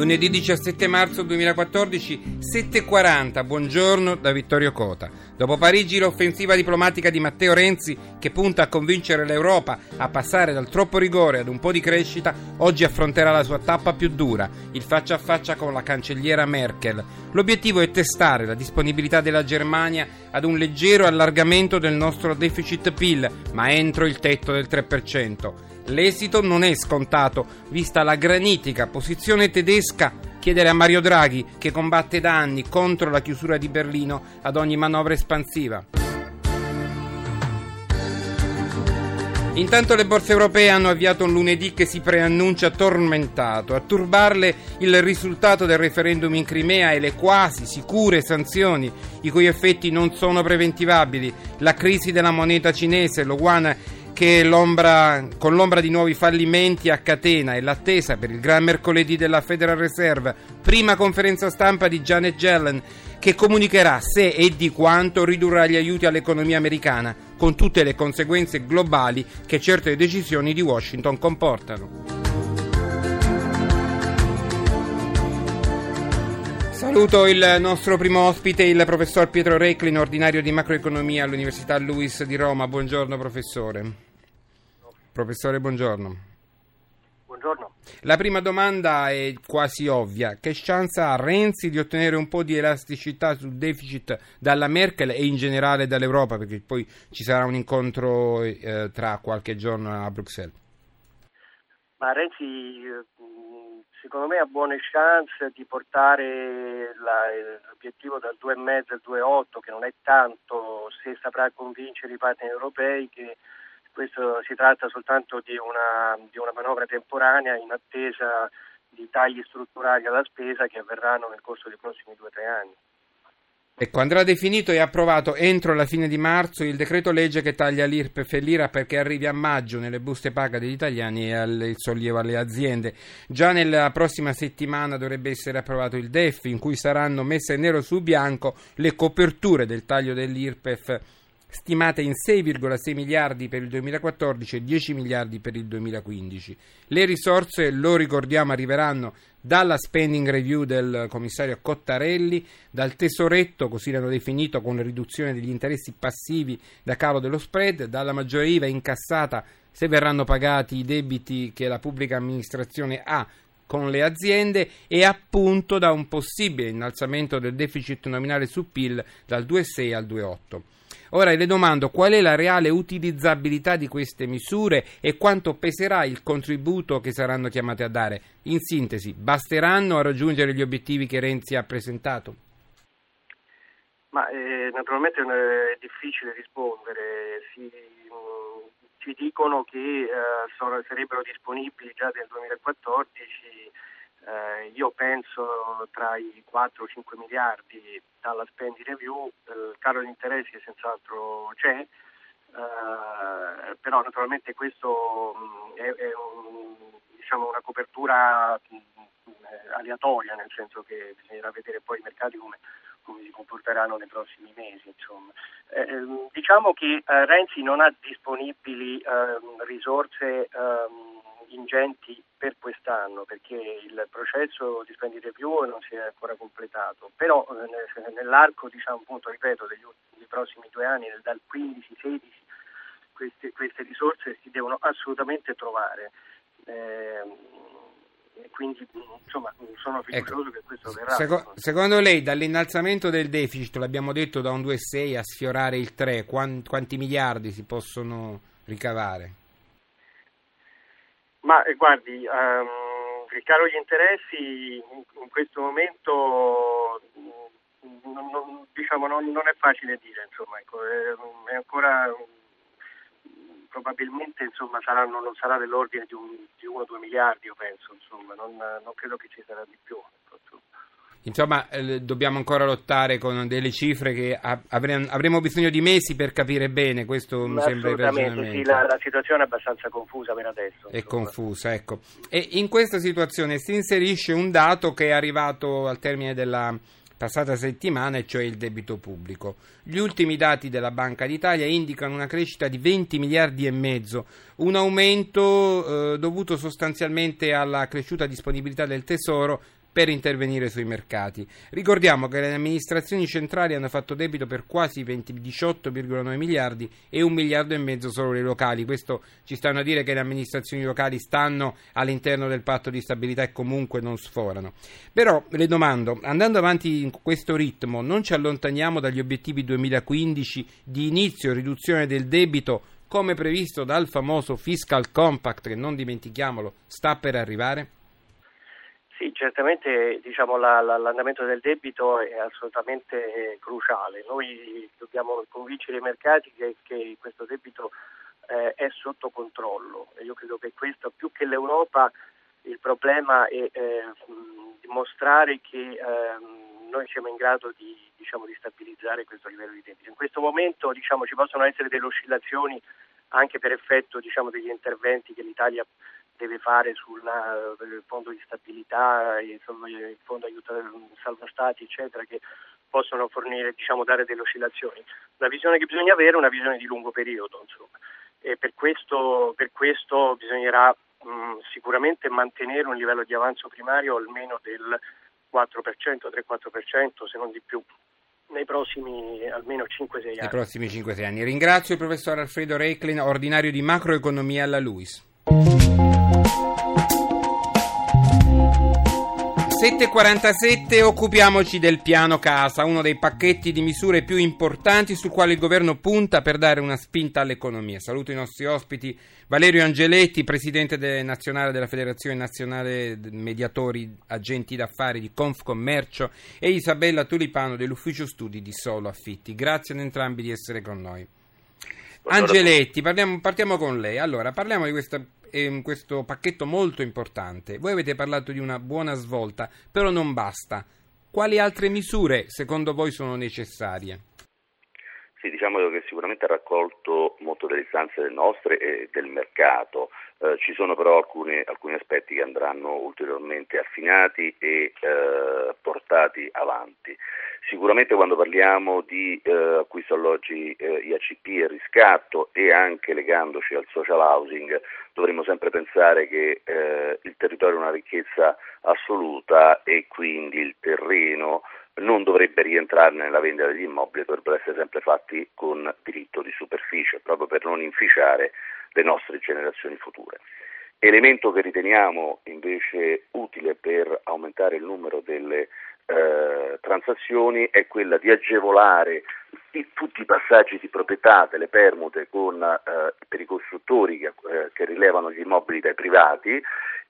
Lunedì 17 marzo 2014, 7.40, buongiorno da Vittorio Cota. Dopo Parigi l'offensiva diplomatica di Matteo Renzi, che punta a convincere l'Europa a passare dal troppo rigore ad un po' di crescita, oggi affronterà la sua tappa più dura, il faccia a faccia con la cancelliera Merkel. L'obiettivo è testare la disponibilità della Germania ad un leggero allargamento del nostro deficit PIL, ma entro il tetto del 3%. L'esito non è scontato, vista la granitica posizione tedesca, chiedere a Mario Draghi, che combatte da anni contro la chiusura di Berlino, ad ogni manovra espansiva. Intanto le borse europee hanno avviato un lunedì che si preannuncia tormentato. A turbarle il risultato del referendum in Crimea e le quasi sicure sanzioni, i cui effetti non sono preventivabili, la crisi della moneta cinese, lo yuan che l'ombra, con l'ombra di nuovi fallimenti a catena e l'attesa per il gran mercoledì della Federal Reserve, prima conferenza stampa di Janet Yellen, che comunicherà se e di quanto ridurrà gli aiuti all'economia americana, con tutte le conseguenze globali che certe decisioni di Washington comportano. Saluto il nostro primo ospite, il professor Pietro Reclin, ordinario di macroeconomia all'Università Luis di Roma. Buongiorno professore. Professore, buongiorno. Buongiorno. La prima domanda è quasi ovvia. Che chance ha Renzi di ottenere un po' di elasticità sul deficit dalla Merkel e in generale dall'Europa? Perché poi ci sarà un incontro eh, tra qualche giorno a Bruxelles. Ma Renzi secondo me ha buone chance di portare la, l'obiettivo dal 2,5 al 2,8 che non è tanto se saprà convincere i partner europei che questo si tratta soltanto di una, di una manovra temporanea in attesa di tagli strutturali alla spesa che avverranno nel corso dei prossimi due o tre anni. Ecco, andrà definito e approvato entro la fine di marzo il decreto legge che taglia l'IRPEF e l'IRA perché arrivi a maggio nelle buste paga degli italiani e al, il sollievo alle aziende. Già nella prossima settimana dovrebbe essere approvato il DEF in cui saranno messe nero su bianco le coperture del taglio dell'IRPEF stimate in 6,6 miliardi per il 2014 e 10 miliardi per il 2015. Le risorse, lo ricordiamo, arriveranno dalla spending review del commissario Cottarelli, dal tesoretto, così l'hanno definito, con riduzione degli interessi passivi da calo dello spread, dalla maggiore IVA incassata se verranno pagati i debiti che la pubblica amministrazione ha con le aziende e appunto da un possibile innalzamento del deficit nominale su PIL dal 2,6 al 2,8. Ora le domando qual è la reale utilizzabilità di queste misure e quanto peserà il contributo che saranno chiamate a dare. In sintesi, basteranno a raggiungere gli obiettivi che Renzi ha presentato? Ma eh, naturalmente è difficile rispondere. Si, mh, ci dicono che eh, sono, sarebbero disponibili già nel 2014 eh, io penso tra i 4 o 5 miliardi dalla spending review, il caro di interessi senz'altro c'è, eh, però naturalmente questo mh, è, è un, diciamo una copertura mh, aleatoria, nel senso che bisognerà vedere poi i mercati come, come si comporteranno nei prossimi mesi. Eh, ehm, diciamo che eh, Renzi non ha disponibili ehm, risorse ehm, ingenti per quest'anno perché il processo di spending review non si è ancora completato, però eh, nell'arco diciamo, appunto, ripeto, degli, dei prossimi due anni, dal 15-16, queste, queste, risorse si devono assolutamente trovare. Eh, quindi insomma sono ecco, fiducioso ecco, che questo verrà. Seco- secondo lei dall'innalzamento del deficit, l'abbiamo detto da un 2,6 a sfiorare il 3, quanti, quanti miliardi si possono ricavare? Ma eh, guardi, um, il caro gli interessi in, in questo momento mm, non, non, diciamo, non, non, è facile dire, insomma, ecco, è, è, ancora probabilmente insomma, saranno, non sarà dell'ordine di 1-2 miliardi, io penso, insomma, non, credo che ci sarà di più. Ecco, Insomma, eh, dobbiamo ancora lottare con delle cifre che avremo, avremo bisogno di mesi per capire bene, questo mi sembra il ragionamento. Sì, la, la, situazione è abbastanza confusa per adesso. È insomma. confusa, ecco. E in questa situazione si inserisce un dato che è arrivato al termine della passata settimana, e cioè il debito pubblico. Gli ultimi dati della Banca d'Italia indicano una crescita di 20 miliardi e mezzo, un aumento eh, dovuto sostanzialmente alla cresciuta disponibilità del Tesoro per intervenire sui mercati. Ricordiamo che le amministrazioni centrali hanno fatto debito per quasi 20, 18,9 miliardi e un miliardo e mezzo solo le locali. Questo ci stanno a dire che le amministrazioni locali stanno all'interno del patto di stabilità e comunque non sforano. Però le domando, andando avanti in questo ritmo, non ci allontaniamo dagli obiettivi 2015 di inizio riduzione del debito come previsto dal famoso Fiscal Compact che non dimentichiamolo sta per arrivare? Certamente diciamo, la, la, l'andamento del debito è assolutamente cruciale. Noi dobbiamo convincere i mercati che, che questo debito eh, è sotto controllo e io credo che questo più che l'Europa il problema è eh, dimostrare che eh, noi siamo in grado di, diciamo, di, stabilizzare questo livello di debito. In questo momento diciamo, ci possono essere delle oscillazioni anche per effetto diciamo, degli interventi che l'Italia deve fare sul fondo di stabilità, il fondo aiuto salva stati, eccetera, che possono fornire, diciamo, dare delle oscillazioni. La visione che bisogna avere è una visione di lungo periodo, insomma. E per questo, per questo bisognerà mh, sicuramente mantenere un livello di avanzo primario almeno del 4%, 3-4%, se non di più nei prossimi almeno 5-6 anni. Nei prossimi 5-6 anni. Ringrazio il professor Alfredo Recklin, ordinario di macroeconomia alla LUIS. 7.47 occupiamoci del piano casa, uno dei pacchetti di misure più importanti sul quale il governo punta per dare una spinta all'economia. Saluto i nostri ospiti Valerio Angeletti, presidente de- nazionale della Federazione Nazionale Mediatori Agenti d'Affari di Confcommercio e Isabella Tulipano dell'Ufficio Studi di Solo Affitti. Grazie ad entrambi di essere con noi. Angeletti, parliamo, partiamo con lei. Allora, parliamo di questa questo pacchetto molto importante. Voi avete parlato di una buona svolta, però non basta. Quali altre misure secondo voi sono necessarie? Sì, diciamo che sicuramente ha raccolto molto delle istanze nostre e del mercato. Eh, ci sono però alcuni, alcuni, aspetti che andranno ulteriormente affinati e eh, portati avanti. Sicuramente quando parliamo di eh, acquisto alloggi eh, IACP e riscatto e anche legandoci al social housing dovremmo sempre pensare che eh, il territorio è una ricchezza assoluta e quindi il terreno non dovrebbe rientrare nella vendita degli immobili, dovrebbero essere sempre fatti con diritto di superficie, proprio per non inficiare le nostre generazioni future. Elemento che riteniamo invece utile per aumentare il numero delle eh, transazioni è quella di agevolare tutti i passaggi di proprietà delle permute con, eh, per i costruttori che, eh, che rilevano gli immobili dai privati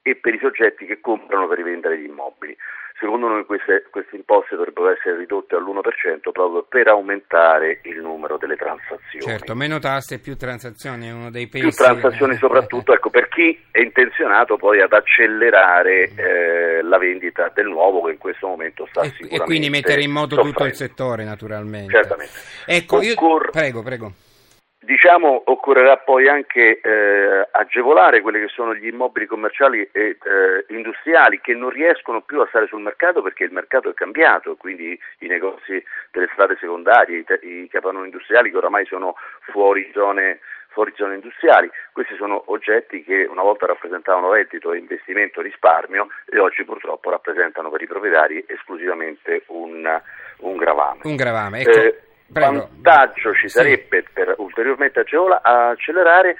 e per i soggetti che comprano per rivendere gli immobili. Secondo noi queste, queste, imposte dovrebbero essere ridotte all'1% proprio per aumentare il numero delle transazioni. Certo, meno tasse e più transazioni è uno dei pesi. Più transazioni eh, soprattutto, eh. ecco, per chi è intenzionato poi ad accelerare eh, la vendita del nuovo che in questo momento sta e, E quindi mettere in moto soffrendo. tutto il settore naturalmente. Certamente. Ecco, Occur- io... Prego, prego. Diciamo occorrerà poi anche eh, agevolare quelli che sono gli immobili commerciali e eh, industriali che non riescono più a stare sul mercato perché il mercato è cambiato, quindi i negozi delle strade secondarie, i, te- i capannoni industriali che oramai sono fuori zone, fuori zone industriali. Questi sono oggetti che una volta rappresentavano reddito, investimento, risparmio e oggi purtroppo rappresentano per i proprietari esclusivamente un, un gravame. Un gravame, ecco. Eh, Prego. vantaggio ci sarebbe sì. per ulteriormente agevola, accelerare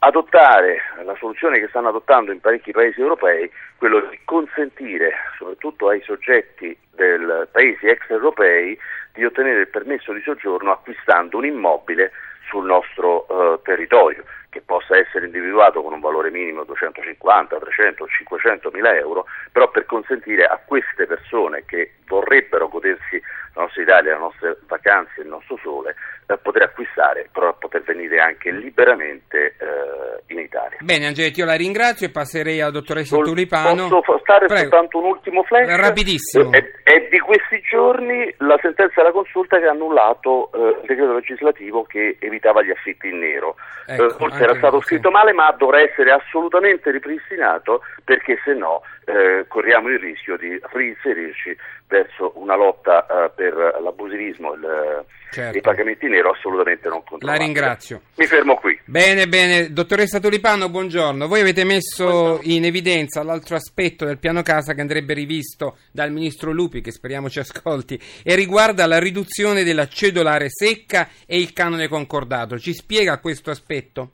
adottare la soluzione che stanno adottando in parecchi paesi europei, quello di consentire soprattutto ai soggetti dei paesi extraeuropei di ottenere il permesso di soggiorno acquistando un immobile sul nostro uh, territorio. che possa essere individuato con un valore minimo 250, 300, 500 mila euro, però per consentire a queste persone che vorrebbero godersi la nostra Italia, le nostre vacanze, il nostro sole, eh, poter acquistare, però poter venire anche liberamente eh, in Italia. Bene Angeletti, io la ringrazio e passerei alla dottoressa Sol- Tulipano. Posso stare Prego. soltanto un ultimo flash? Rapidissimo. È, è, di questi giorni la sentenza della consulta che ha annullato eh, il decreto legislativo che evitava gli affitti in nero. Ecco, eh, forse era stato scritto sì. male, ma dovrà essere assolutamente ripristinato perché se no eh, corriamo il rischio di reinserirci verso una lotta uh, per l'abusivismo il, certo. i pagamenti nero assolutamente non controllati. La ringrazio. Mi fermo qui. Bene, bene. Dottoressa Tulipano, buongiorno. Voi avete messo buongiorno. in evidenza l'altro aspetto del piano casa che andrebbe rivisto dal Ministro Lupi, che speriamo ci ascolti, e riguarda la riduzione della cedolare secca e il canone concordato. Ci spiega questo aspetto?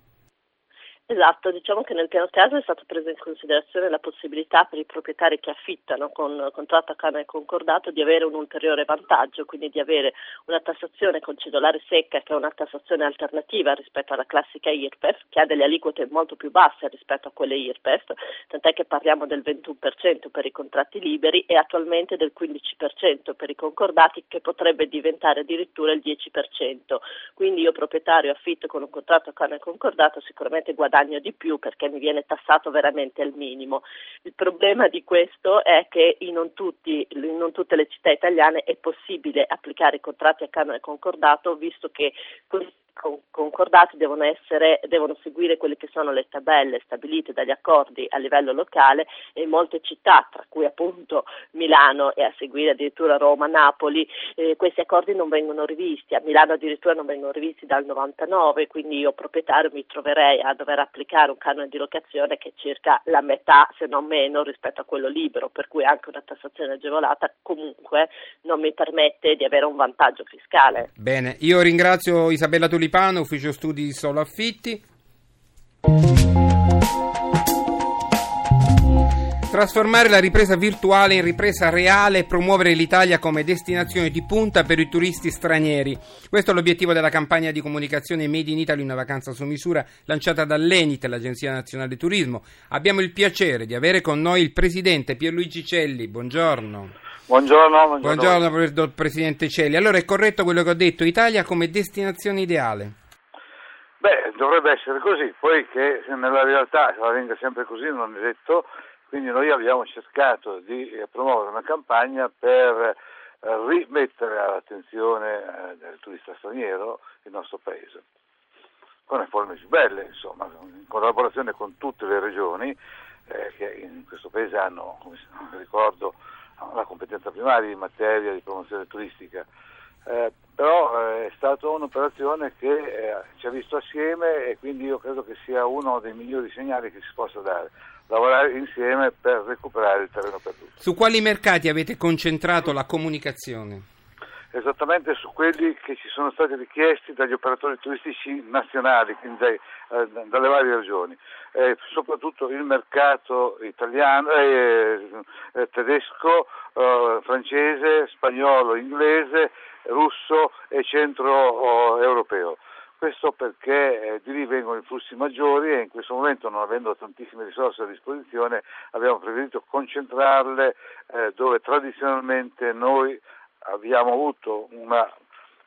Esatto, diciamo che nel piano casa è stata presa in considerazione la possibilità per i proprietari che affittano con contratto a canone concordato di avere un ulteriore vantaggio, quindi di avere una tassazione con cedolare secca che è una tassazione alternativa rispetto alla classica IRPEF, che ha delle aliquote molto più basse rispetto a quelle IRPEF, tant'è che parliamo del 21% per i contratti liberi e attualmente del 15% per i concordati che potrebbe diventare addirittura il 10%. Quindi io proprietario affitto con un contratto a canone concordato sicuramente guadagno guadagno di più perché mi viene tassato veramente al minimo. Il problema di questo è che in non, tutti, in non tutte le città italiane è possibile applicare i contratti a canone concordato visto che questi concordati devono, essere, devono seguire quelle che sono le tabelle stabilite dagli accordi a livello locale e in molte città, tra cui appunto Milano e a seguire addirittura Roma, Napoli, eh, questi accordi non vengono rivisti, a Milano addirittura non vengono rivisti dal 99, quindi io proprietario mi troverei a dover applicare un canone di locazione che è circa la metà, se non meno, rispetto a quello libero, per cui anche una tassazione agevolata comunque non mi permette di avere un vantaggio fiscale. Bene, io ringrazio Isabella Tulli Lipano, ufficio studi solo affitti. Trasformare la ripresa virtuale in ripresa reale e promuovere l'Italia come destinazione di punta per i turisti stranieri. Questo è l'obiettivo della campagna di comunicazione Made in Italy, una vacanza su misura lanciata dall'Enit, l'Agenzia Nazionale di Turismo. Abbiamo il piacere di avere con noi il presidente Pierluigi Celli. Buongiorno. Buongiorno, buongiorno. buongiorno Presidente Celli. Allora è corretto quello che ho detto, Italia come destinazione ideale? Beh, dovrebbe essere così, poi che nella realtà avvenga sempre così non è detto, quindi noi abbiamo cercato di promuovere una campagna per eh, rimettere all'attenzione eh, del turista straniero il nostro paese, con le forme più belle, insomma, in collaborazione con tutte le regioni eh, che in questo paese hanno, come ricordo, la competenza primaria in materia di promozione turistica. Eh, però eh, è stata un'operazione che eh, ci ha visto assieme e quindi io credo che sia uno dei migliori segnali che si possa dare, lavorare insieme per recuperare il terreno perduto. Su quali mercati avete concentrato la comunicazione? Esattamente su quelli che ci sono stati richiesti dagli operatori turistici nazionali, quindi dai, eh, dalle varie regioni, eh, soprattutto il mercato italiano, eh, eh tedesco, eh, francese, spagnolo, inglese, russo e centro europeo. Questo perché eh, di lì vengono i flussi maggiori e in questo momento non avendo tantissime risorse a disposizione abbiamo preferito concentrarle dove tradizionalmente noi abbiamo avuto una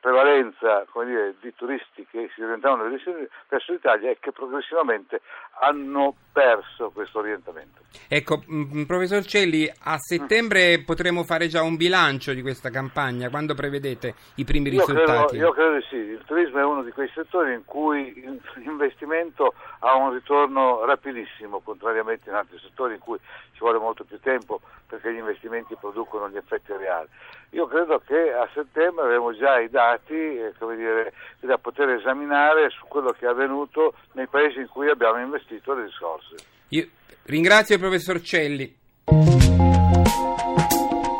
prevalenza dire, di turisti che si orientavano verso l'Italia e che progressivamente hanno perso questo orientamento. Ecco, mh, professor Celli, a settembre mm. potremo fare già un bilancio di questa campagna, quando prevedete i primi io risultati? Credo, io credo di sì, il turismo è uno di quei settori in cui l'investimento ha un ritorno rapidissimo, contrariamente in altri settori in cui ci vuole molto più tempo perché gli investimenti producono gli effetti reali. Io credo che a settembre avremo già i dati eh, dire, da poter esaminare su quello che è avvenuto nei paesi in cui abbiamo investito le risorse. Io ringrazio il professor Celli.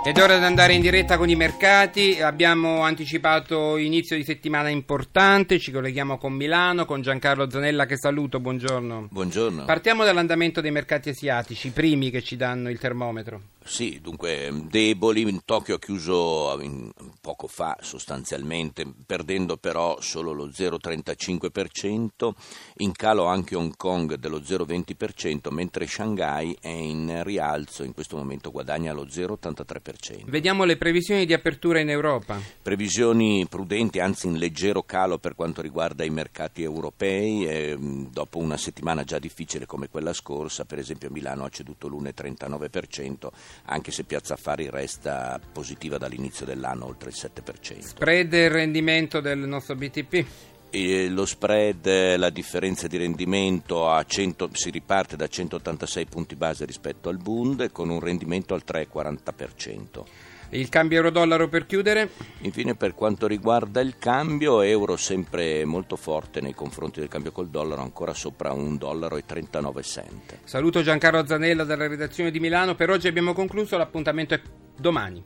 Ed è ora di andare in diretta con i mercati, abbiamo anticipato inizio di settimana importante, ci colleghiamo con Milano, con Giancarlo Zanella che saluto, buongiorno. Buongiorno. Partiamo dall'andamento dei mercati asiatici, i primi che ci danno il termometro. Sì, dunque deboli, Tokyo ha chiuso in, poco fa sostanzialmente, perdendo però solo lo 0,35%, in calo anche Hong Kong dello 0,20%, mentre Shanghai è in rialzo, in questo momento guadagna lo 0,83%. Vediamo le previsioni di apertura in Europa. Previsioni prudenti, anzi in leggero calo per quanto riguarda i mercati europei, e, dopo una settimana già difficile come quella scorsa, per esempio Milano ha ceduto l'1,39%, anche se Piazza Affari resta positiva dall'inizio dell'anno, oltre il 7%. Spread e rendimento del nostro BTP? E lo spread, la differenza di rendimento 100, si riparte da 186 punti base rispetto al Bund con un rendimento al 3,40%. Il cambio euro-dollaro per chiudere? Infine per quanto riguarda il cambio, euro sempre molto forte nei confronti del cambio col dollaro, ancora sopra 1,39 dollaro. Saluto Giancarlo Zanella dalla redazione di Milano, per oggi abbiamo concluso, l'appuntamento è domani.